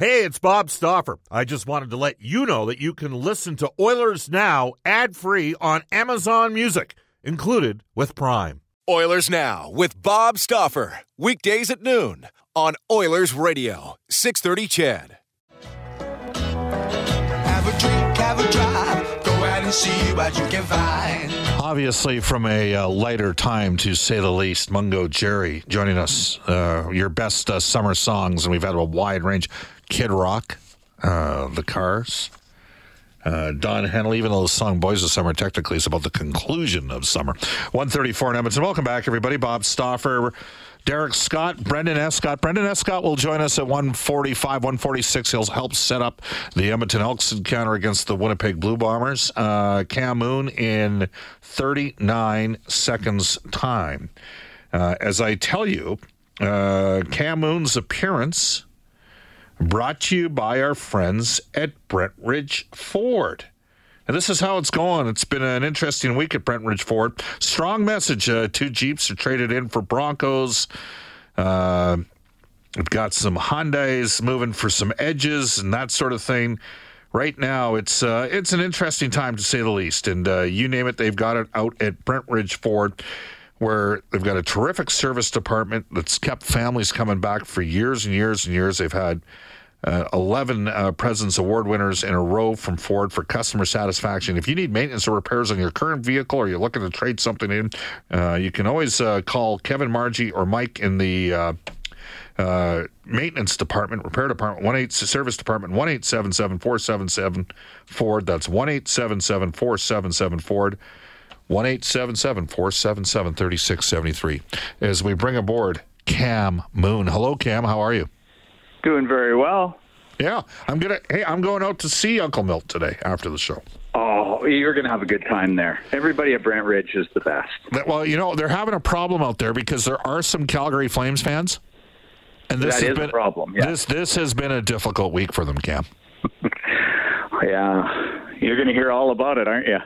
Hey, it's Bob Stauffer. I just wanted to let you know that you can listen to Oilers Now ad free on Amazon Music, included with Prime. Oilers Now with Bob Stauffer. Weekdays at noon on Oilers Radio, 630 CHED. Have a drink, have a drive, go out and see what you can find. Obviously, from a uh, lighter time, to say the least, Mungo Jerry joining us. Uh, your best uh, summer songs, and we've had a wide range. Kid Rock, uh, The Cars, uh, Don Henley, even though the song Boys of Summer technically is about the conclusion of summer. 134 in Edmonton. Welcome back, everybody. Bob Stauffer, Derek Scott, Brendan Escott. Brendan Escott will join us at 145, 146. He'll help set up the Edmonton Elks encounter against the Winnipeg Blue Bombers. Uh, Cam Moon in 39 seconds time. Uh, as I tell you, uh, Cam Moon's appearance brought to you by our friends at Brentridge Ford. And this is how it's going. It's been an interesting week at Brentridge Ford. Strong message. Uh, two Jeeps are traded in for Broncos. Uh, we've got some Hyundais moving for some edges and that sort of thing. Right now, it's uh, it's an interesting time to say the least. And uh, you name it, they've got it out at Brentridge Ford where they've got a terrific service department that's kept families coming back for years and years and years. They've had uh, 11 uh, President's Award winners in a row from Ford for customer satisfaction. If you need maintenance or repairs on your current vehicle or you're looking to trade something in, uh, you can always uh, call Kevin Margie or Mike in the uh, uh, maintenance department, repair department, one eight service department, one eight seven seven four seven seven Ford. That's one eight seven seven four seven seven Ford. 1 477 3673. As we bring aboard Cam Moon. Hello, Cam. How are you? Doing very well. Yeah, I'm gonna. Hey, I'm going out to see Uncle Milt today after the show. Oh, you're going to have a good time there. Everybody at Brentridge is the best. Well, you know they're having a problem out there because there are some Calgary Flames fans, and this That has is a problem, yeah. This this has been a difficult week for them, Cam. Yeah, you're going to hear all about it, aren't you?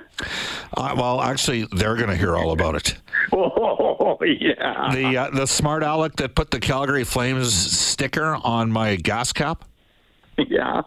Uh, well, actually, they're going to hear all about it. Oh, yeah. The uh, the smart aleck that put the Calgary Flames sticker on my gas cap. yeah.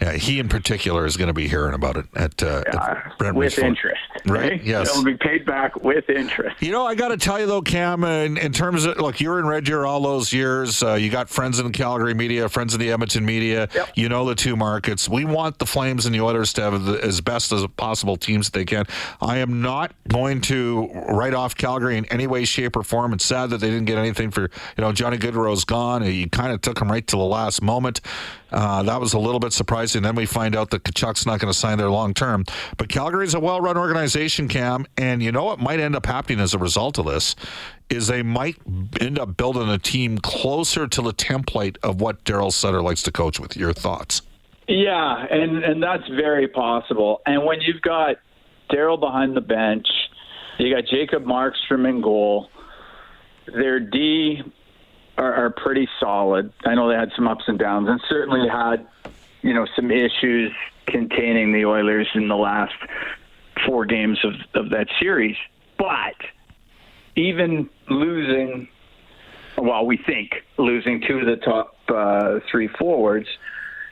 Yeah, he in particular is going to be hearing about it at, uh, at with Ford. interest. Right, yes. It'll be paid back with interest. You know, I got to tell you though, Cam, in, in terms of look, you were in Red Deer all those years. Uh, you got friends in the Calgary media, friends in the Edmonton media. Yep. You know the two markets. We want the Flames and the Oilers to have the, as best as possible teams that they can. I am not going to write off Calgary in any way, shape, or form. It's sad that they didn't get anything for you know Johnny Gaudreau's gone. He kind of took him right to the last moment. Uh, that was a little bit surprising. Then we find out that Tkachuk's not going to sign there long term. But Calgary's a well-run organization, Cam, and you know what might end up happening as a result of this is they might end up building a team closer to the template of what Daryl Sutter likes to coach with. Your thoughts? Yeah, and, and that's very possible. And when you've got Daryl behind the bench, you got Jacob Markstrom in goal, their D are, are pretty solid. I know they had some ups and downs, and certainly had you know some issues containing the Oilers in the last four games of, of that series. But even losing, well, we think losing two of the top uh, three forwards,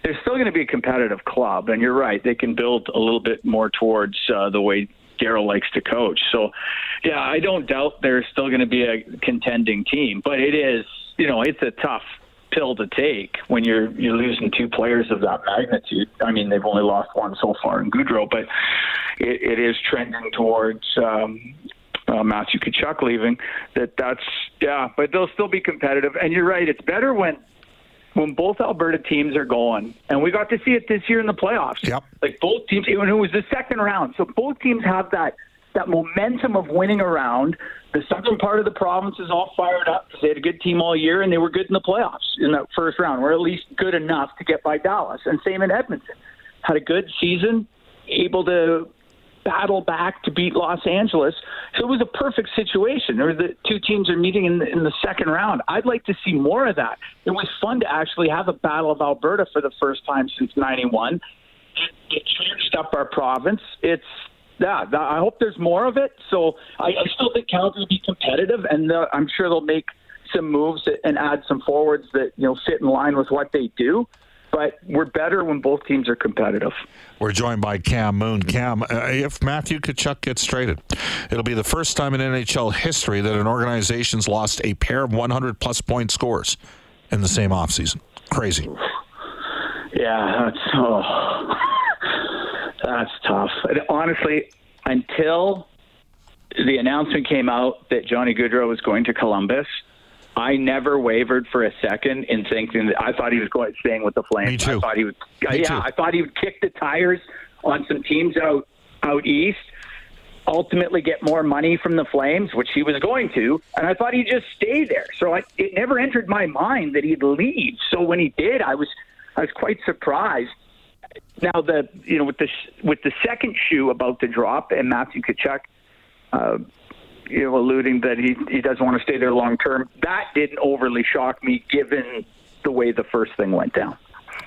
they're still going to be a competitive club. And you're right, they can build a little bit more towards uh, the way Daryl likes to coach. So, yeah, I don't doubt they're still going to be a contending team, but it is, you know, it's a tough pill to take when you're you're losing two players of that magnitude. I mean, they've only lost one so far in Gaudreau, but it, it is trending towards um, uh, Matthew Tkachuk leaving. That that's yeah, but they'll still be competitive. And you're right, it's better when when both Alberta teams are going, and we got to see it this year in the playoffs. Yep. Like both teams, even it was the second round, so both teams have that that momentum of winning around. The southern part of the province is all fired up because they had a good team all year and they were good in the playoffs in that first round, or at least good enough to get by Dallas. And same in Edmonton, had a good season, able to battle back to beat Los Angeles. So it was a perfect situation. Or the two teams are meeting in the, in the second round. I'd like to see more of that. It was fun to actually have a Battle of Alberta for the first time since '91. It changed up our province. It's yeah. I hope there's more of it. So I, I still think Calgary will be competitive, and uh, I'm sure they'll make some moves and add some forwards that you know fit in line with what they do. but we're better when both teams are competitive. We're joined by Cam Moon. Cam, uh, if Matthew Tkachuk gets traded, it'll be the first time in NHL history that an organization's lost a pair of 100 plus point scores in the same offseason. Crazy. Yeah, that's oh, that's tough. And honestly, until the announcement came out that Johnny Gaudreau was going to Columbus, I never wavered for a second in thinking that I thought he was going staying with the Flames. Me too. I thought he would. Me yeah, too. I thought he would kick the tires on some teams out out east. Ultimately, get more money from the Flames, which he was going to, and I thought he'd just stay there. So I, it never entered my mind that he'd leave. So when he did, I was I was quite surprised. Now the you know with the with the second shoe about to drop and Matthew Tkachuk, uh, you know, alluding that he he doesn't want to stay there long term. That didn't overly shock me, given the way the first thing went down.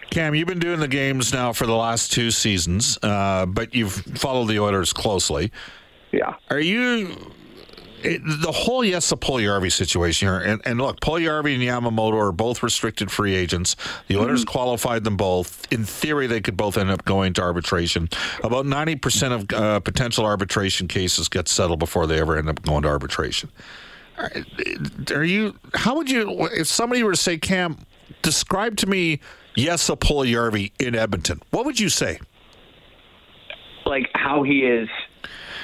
Cam, you've been doing the games now for the last two seasons, uh, but you've followed the Oilers closely. Yeah. Are you it, the whole Jesse Puljujärvi situation here? And, and look, Puljujärvi and Yamamoto are both restricted free agents. The Oilers qualified them both. In theory, they could both end up going to arbitration. About ninety percent of uh, potential arbitration cases get settled before they ever end up going to arbitration. Are, are you? How would you? If somebody were to say, Cam, describe to me Jesse Puljujärvi in Edmonton, what would you say? Like how he is,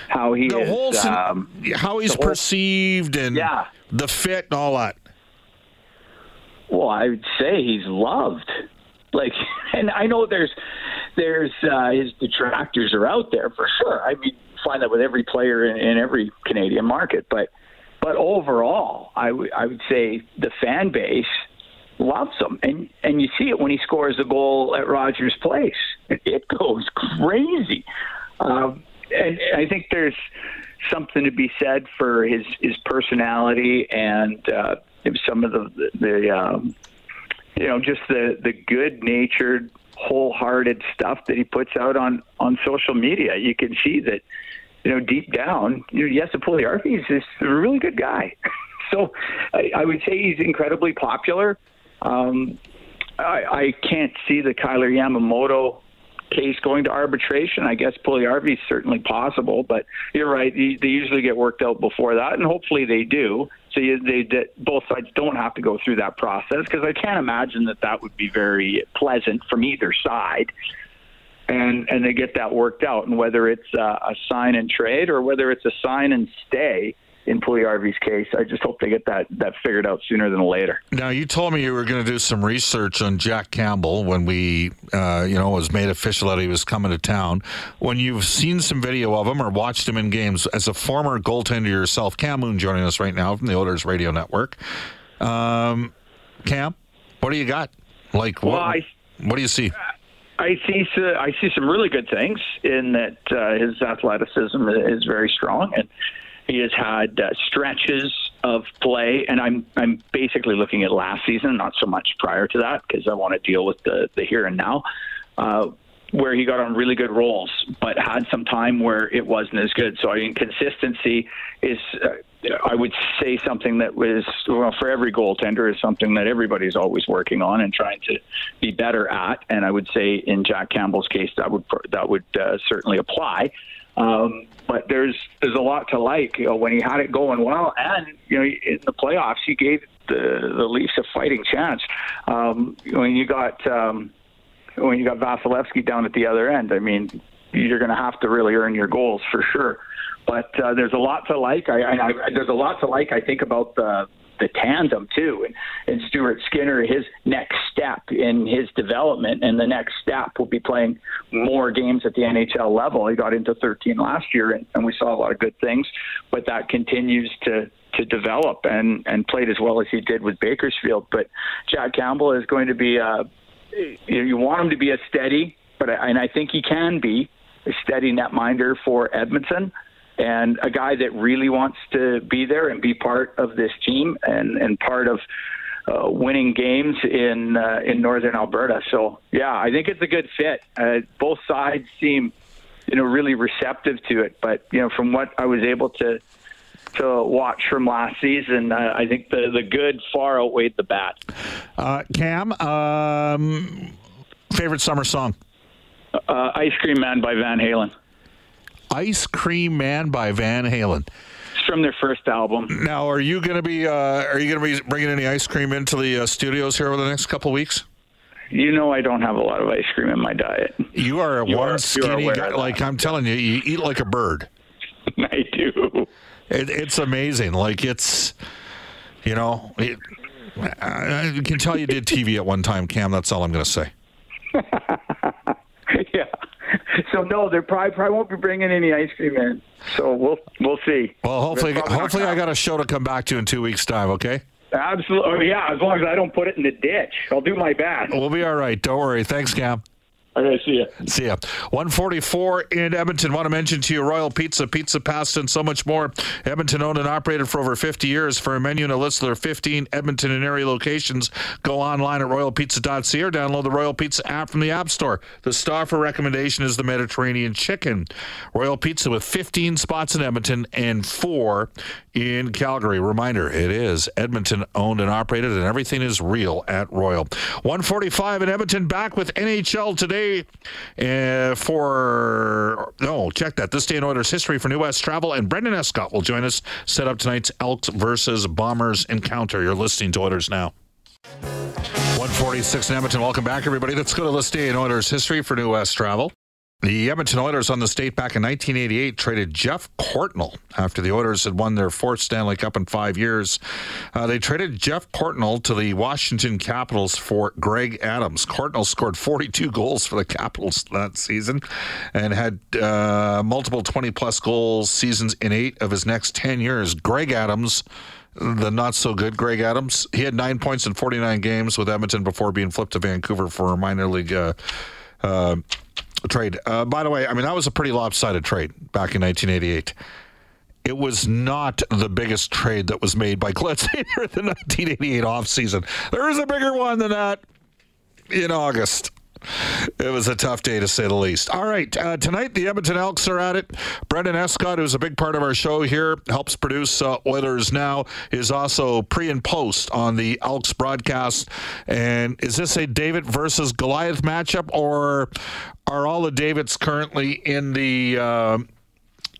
how he the is. sen- um, how he's whole- perceived and Yeah. the fit and all that. Well, I would say he's loved. Like, and I know there's there's uh, his detractors are out there for sure. I mean, find that with every player in, in every Canadian market, but but overall, I would say the fan base loves him, and and you see it when he scores a goal at Rogers Place. It, it goes crazy, um, and I think there's something to be said for his his personality and uh, some of the the um, you know just the the good natured wholehearted stuff that he puts out on on social media. You can see that you know deep down you know, Jesse Puljujärvi is a really good guy. So I, I would say he's incredibly popular. Um, I, I can't see the Kailer Yamamoto case going to arbitration. I guess Puljujärvi is certainly possible, but you're right. They they usually get worked out before that, and hopefully they do. So you, they, that both sides don't have to go through that process because I can't imagine that that would be very pleasant from either side. And and they get that worked out, and whether it's uh, a sign and trade or whether it's a sign and stay. In Puljujärvi's case, I just hope they get that that figured out sooner than later. Now, you told me you were going to do some research on Jack Campbell when we, uh, you know, it was made official that he was coming to town. When you've seen some video of him or watched him in games, as a former goaltender yourself, Cam Moon joining us right now from the Oilers Radio Network. Um, Cam, what do you got? Like, what, Well, I- what do you see? I see. So I see some really good things in that uh, his athleticism is very strong, and he has had uh, stretches of play. And I'm I'm basically looking at last season, not so much prior to that, because I want to deal with the the here and now. Uh, where he got on really good rolls, but had some time where it wasn't as good. So I mean, consistency is, uh, I would say, something that was well for every goaltender is something that everybody's always working on and trying to be better at. And I would say in Jack Campbell's case, that would that would uh, certainly apply. Um, but there's there's a lot to like you know, when he had it going well, and you know in the playoffs he gave the the Leafs a fighting chance. Um, when you got um, when you got Vasilevskiy down at the other end, I mean, you're going to have to really earn your goals for sure. But uh, there's a lot to like. I, I, I there's a lot to like. I think about the the tandem too, and and Stuart Skinner, his next step in his development, and the next step will be playing more games at the NHL level. He got into 13 last year, and, and we saw a lot of good things, but that continues to to develop and and played as well as he did with Bakersfield. But Jack Campbell is going to be. Uh, you, you want him to be a steady, but and I think he can be a steady netminder for Edmonton and a guy that really wants to be there and be part of this team and and part of uh, winning games in uh, in northern Alberta. So yeah, I think it's a good fit. Uh, both sides seem you know really receptive to it, but you know from what I was able to to watch from last season, uh, I think the the good far outweighed the bad. Uh, Cam, um, Favorite summer song? Uh, Ice Cream Man by Van Halen. Ice Cream Man by Van Halen. It's from their first album. Now, are you going to be uh, are you going to be bringing any ice cream into the uh, studios here over the next couple weeks? You know I don't have a lot of ice cream in my diet. You are a You one are- skinny guy. Like I'm telling you, you eat like a bird. I do. It, it's amazing. Like it's, you know, it, I I can tell you did TV at one time, Cam. That's all I'm going to say. So no, they probably probably won't be bringing any ice cream in. So we'll we'll see. Well, hopefully, They're probably not hopefully, I got a show to come back to in two weeks' time. Okay, Absolutely. Yeah, as long as I don't put it in the ditch, I'll do my best. we'll be all right. Don't worry. Thanks, Cam. Okay, see ya. See ya. 144 in Edmonton. Want to mention to you Royal Pizza, Pizza Pasta, and so much more. Edmonton owned and operated for over 50 years. For a menu and a list of their 15 Edmonton and area locations, go online at royalpizza.ca or download the Royal Pizza app from the App Store. The star for recommendation is the Mediterranean chicken. Royal Pizza with 15 spots in Edmonton and four in Calgary. Reminder, it is Edmonton owned and operated, and everything is real at Royal. 145 in Edmonton, back with NHL today uh, for, no, check that. This day in Oilers history for New West Travel, and Brendan Escott will join us, set up tonight's Elks versus Bombers encounter. You're listening to Oilers Now. 146 in Edmonton. Welcome back, everybody. Let's go to this day in Oilers history for New West Travel. The Edmonton Oilers on the state back in 1988 traded Jeff Courtnall after the Oilers had won their fourth Stanley Cup in five years. Uh, they traded Jeff Courtnall to the Washington Capitals for Greg Adams. Courtnall scored 42 goals for the Capitals that season and had uh, multiple 20 plus goals seasons in eight of his next 10 years. Greg Adams the not so good Greg Adams. He had nine points in 49 games with Edmonton before being flipped to Vancouver for minor league uh, uh, trade. Uh, by the way, I mean, that was a pretty lopsided trade back in 1988. It was not the biggest trade that was made by Glenn in the 1988 offseason. There is a bigger one than that in August. It was a tough day to say the least. All right, uh, tonight the Edmonton Elks are at it. Brendan Escott, who's a big part of our show here, helps produce uh, Oilers Now, is also pre and post on the Elks broadcast. And is this a David versus Goliath matchup, or are all the Davids currently in the uh,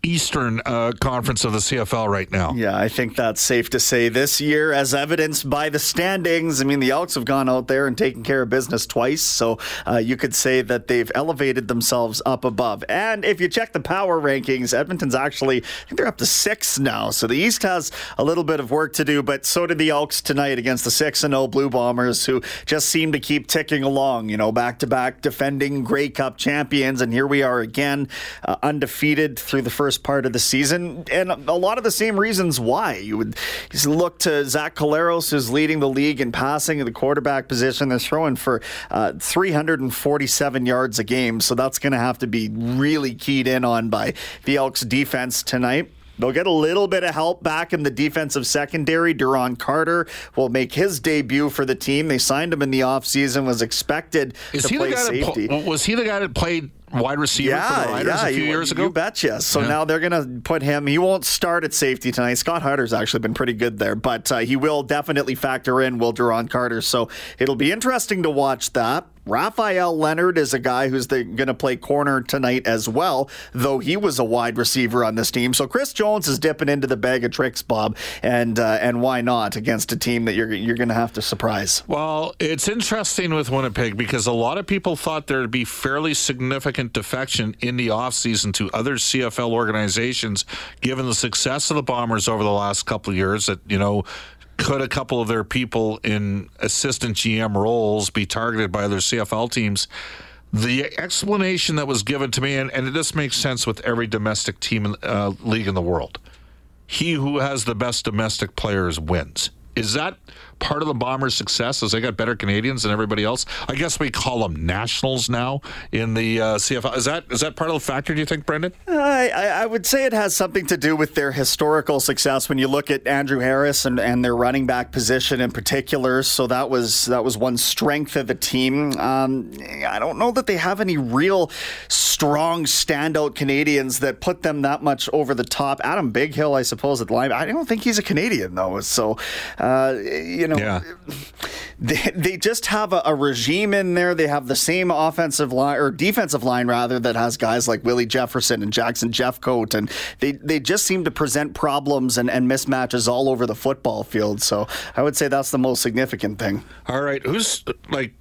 Eastern uh, Conference of the CFL right now? Yeah, I think that's safe to say. This year, as evidenced by the standings, I mean, the Elks have gone out there and taken care of business twice. So uh, you could say that they've elevated themselves up above. And if you check the power rankings, Edmonton's actually, I think they're up to six now. So the East has a little bit of work to do, but so did the Elks tonight against the 6 and 0 Blue Bombers, who just seem to keep ticking along, you know, back to back defending Grey Cup champions. And here we are again, uh, undefeated through the first part of the season, and a lot of the same reasons why. You would look to Zach Collaros, who's leading the league in passing in the quarterback position. They're throwing for uh, 347 yards a game, so that's going to have to be really keyed in on by the Elks defense tonight. They'll get a little bit of help back in the defensive secondary. Duron Carter will make his debut for the team. They signed him in the offseason, was expected Is to he play the guy safety. that pl- was he the guy that played wide receiver for the Riders a few you, years ago? You betcha. So Yeah. now they're going to put him. He won't start at safety tonight. Scott Harder's actually been pretty good there, but uh, he will definitely factor in Will Duron Carter. So it'll be interesting to watch that. Raphael Leonard is a guy who's going to play corner tonight as well, though he was a wide receiver on this team. So Chris Jones is dipping into the bag of tricks, Bob, and uh, and why not against a team that you're you're going to have to surprise. Well, it's interesting with Winnipeg because a lot of people thought there'd be fairly significant defection in the offseason to other CFL organizations, given the success of the Bombers over the last couple of years. That, you know, could a couple of their people in assistant GM roles be targeted by other CFL teams? The explanation that was given to me, and, and this makes sense with every domestic team in, uh, league in the world he who has the best domestic players wins. Is that part of the Bombers' success? is they got better Canadians than everybody else? I guess we call them nationals now in the uh, CFL. Is that is that part of the factor? Do you think, Brendan? I, I would say it has something to do with their historical success. When you look at Andrew Harris and, and their running back position in particular, so that was that was one strength of the team. Um, I don't know that they have any real strong standout Canadians that put them that much over the top. Adam Bighill, I suppose, at the line. I don't think he's a Canadian though. So Uh, you know, Yeah. they, they just have a, a regime in there. They have the same offensive line or defensive line rather that has guys like Willie Jefferson and Jackson Jeffcoat, and they they just seem to present problems and, and mismatches all over the football field. So I would say that's the most significant thing. All right, who's like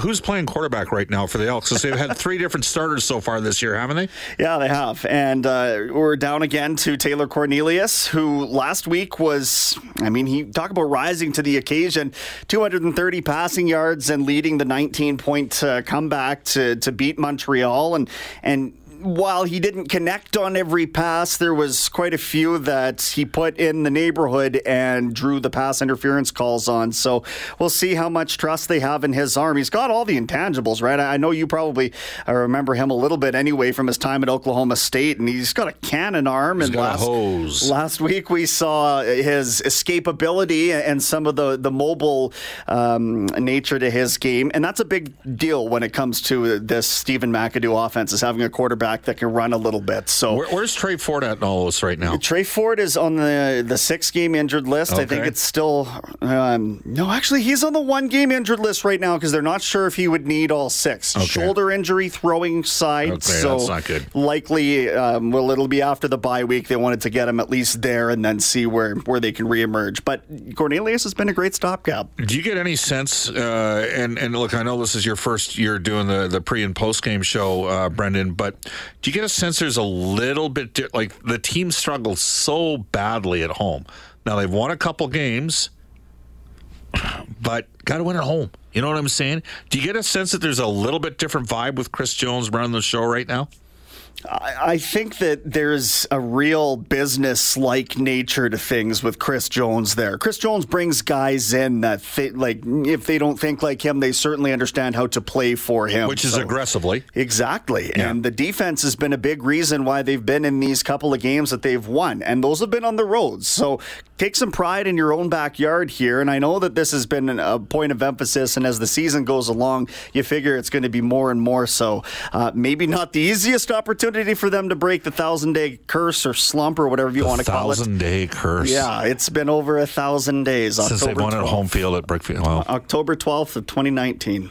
who's playing quarterback right now for the Elks? 'Cause they've had three different starters so far this year, haven't they? Yeah, they have. And uh, we're down again to Taylor Cornelius, who last week was, I mean, he talk about rising to the occasion 230 passing yards and leading the 19 point uh, comeback to, to beat Montreal. And, and while he didn't connect on every pass, there was quite a few that he put in the neighborhood and drew the pass interference calls on. So we'll see how much trust they have in his arm. He's got all the intangibles, right? I know you probably uh, remember him a little bit anyway from his time at Oklahoma State, and he's got a cannon arm. He's and got a last, hose. last week we saw his escapability and some of the the mobile um, nature to his game, and that's a big deal when it comes to this Stephen McAdoo offense is having a quarterback that can run a little bit. So. Where, where's Tre Ford at in all this right now? Tre Ford is on the the six game injured list. I think it's still um, no. Actually, he's on the one game injured list right now because they're not sure if he would need all six. Okay. Shoulder injury, throwing side. Okay, so that's not good. Likely, um, well, it'll be after the bye week. They wanted to get him at least there and then see where where they can reemerge. But Cornelius has been a great stopgap. Do you get any sense? Uh, and and look, I know this is your first year doing the the pre and post game show, uh, Brendan. But do you get a sense there's a little bit di- like the team struggled so badly at home. Now they've won a couple games, but got to win at home. You know what I'm saying? Do you get a sense that there's a little bit different vibe with Chris Jones running the show right now? I think that there's a real business like nature to things with Chris Jones there. Chris Jones brings guys in that, th- like, if they don't think like him, they certainly understand how to play for him. Which is So- aggressively. Exactly. And the defense has been a big reason why they've been in these couple of games that they've won. And those have been on the roads. So take some pride in your own backyard here. And I know that this has been a point of emphasis. And as the season goes along, you figure it's going to be more and more so. Uh, maybe not the easiest opportunity for them to break the thousand day curse or slump or whatever you want to call it. Thousand day curse. Yeah, it's been over a thousand days. Since they October won at home field at Brickfield. Well, October 12th of 2019.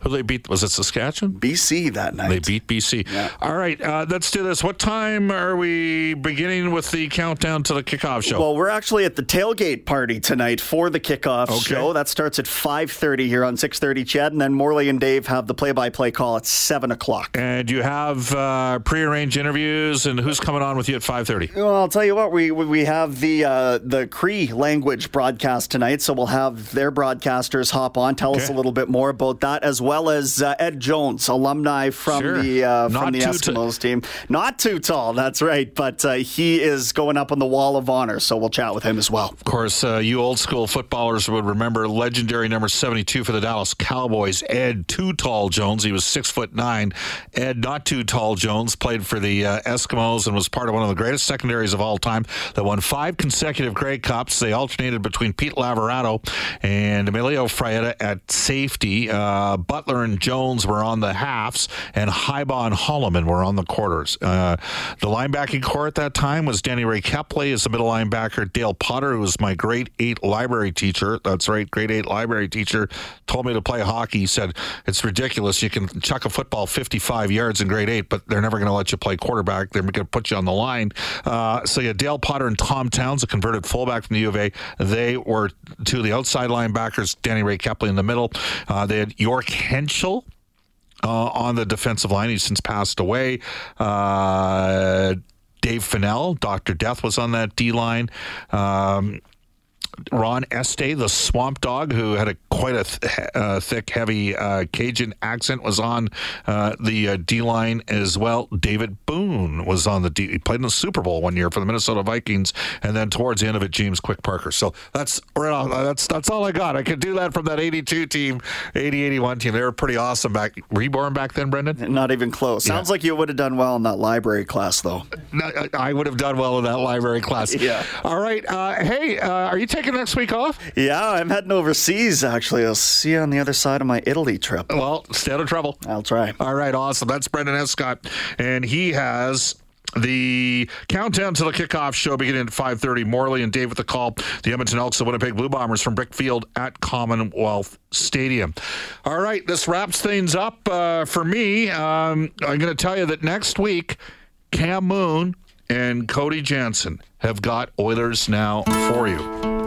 Who they beat? Was it Saskatchewan? BC that night. They beat BC. All right, uh, let's do this. What time are we beginning with the countdown to the kickoff show? Well, we're actually at the tailgate party tonight for the kickoff Okay. show. That starts at 5.30 here on 6.30 CHED, and then Morley and Dave have the play-by-play call at 7 o'clock. and you have uh, prearranged interviews, and who's coming on with you at 5.30? Well, I'll tell you what, we we have the uh, the Cree language broadcast tonight, so we'll have their broadcasters hop on, tell us a little bit more about that, as well as uh, Ed Jones, alumni from Sure. the uh, from the too Eskimos team. Not too tall, that's right, but uh, he is going up on the Wall of Honor, so we'll chat with him as well. Of course, uh, you old school footballers would remember legendary number 72 for the Dallas Cowboys, Ed Too Tall Jones. He was six foot nine. Ed Not Too Tall Jones played for the uh, Eskimos and was part of one of the greatest secondaries of all time that won five consecutive Grey Cups. They alternated between Pete Lavorato and Emilio Fraietta at safety. Uh, Butler and Jones were on the halves, and Highbaugh and Holloman were on the quarters. Uh, the linebacking corps at that time was Danny Ray Kepley as the middle linebacker. Dale Potter, who was my grade eight library teacher. That's right, grade eight library teacher, told me to play hockey. He said, It's ridiculous. You can chuck a football 55 yards in grade eight, but they're never going to let you play quarterback. They're going to put you on the line. Uh, so had Dale Potter and Tom Towns, a converted fullback from the U of A. They were two of the outside linebackers, Danny Ray Kepley in the middle. Uh, they had York Henschel uh, on the defensive line. He's since passed away. Uh, Dave Fennell, Dr. Death, was on that D line. Um, Ron Estay, the swamp dog, who had a quite a th- uh, thick, heavy uh, Cajun accent, was on uh, the uh, D line as well. David Boone was on the D. He played in the Super Bowl one year for the Minnesota Vikings, and then towards the end of it, James Quick Parker. So that's right on, that's that's all I got. I could do that from that '82 team, '80 '81 team. They were pretty awesome back. Were you born back then, Brendan? Not even close. Sounds like you would have done well in that library class, though. I- would have done well in that library class. Yeah. All right. Uh, hey, uh, are you taking next week off? Yeah, I'm heading overseas, actually. I'll see you on the other side of my Italy trip. Well, stay out of trouble. I'll try. All right, awesome. That's Brendan Escott, and he has The countdown to the kickoff show beginning at 5.30. Morley and Dave with the call. The Edmonton Elks, the Winnipeg Blue Bombers from Brickfield at Commonwealth Stadium. All right, this wraps things up uh, for me. Um, I'm going to tell you that next week, Cam Moon and Cody Jansen have got Oilers Now for you.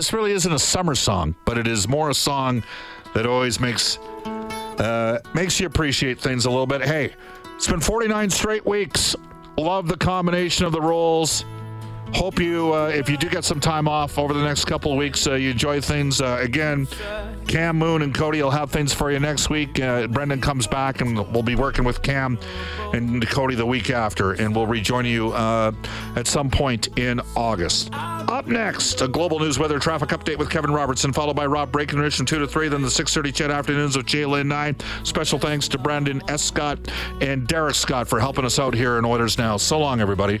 This really isn't a summer song, but it is more a song that always makes uh, makes you appreciate things a little bit. Hey, it's been 49 straight weeks. Love the combination of the roles. Hope you, uh, if you do get some time off over the next couple of weeks, uh, you enjoy things. Uh, again, Cam Moon and Cody will have things for you next week. Uh, Brendan comes back and we'll be working with Cam and Cody the week after, and we'll rejoin you uh, at some point in August. Up next, a global news weather traffic update with Kevin Robertson, followed by Rob Breckenridge from 2 to 3, then the 6.30 CHED afternoons with Jalen 9. Special thanks to Brendan Escott and Derek Scott for helping us out here in Oilers Now. So long, everybody.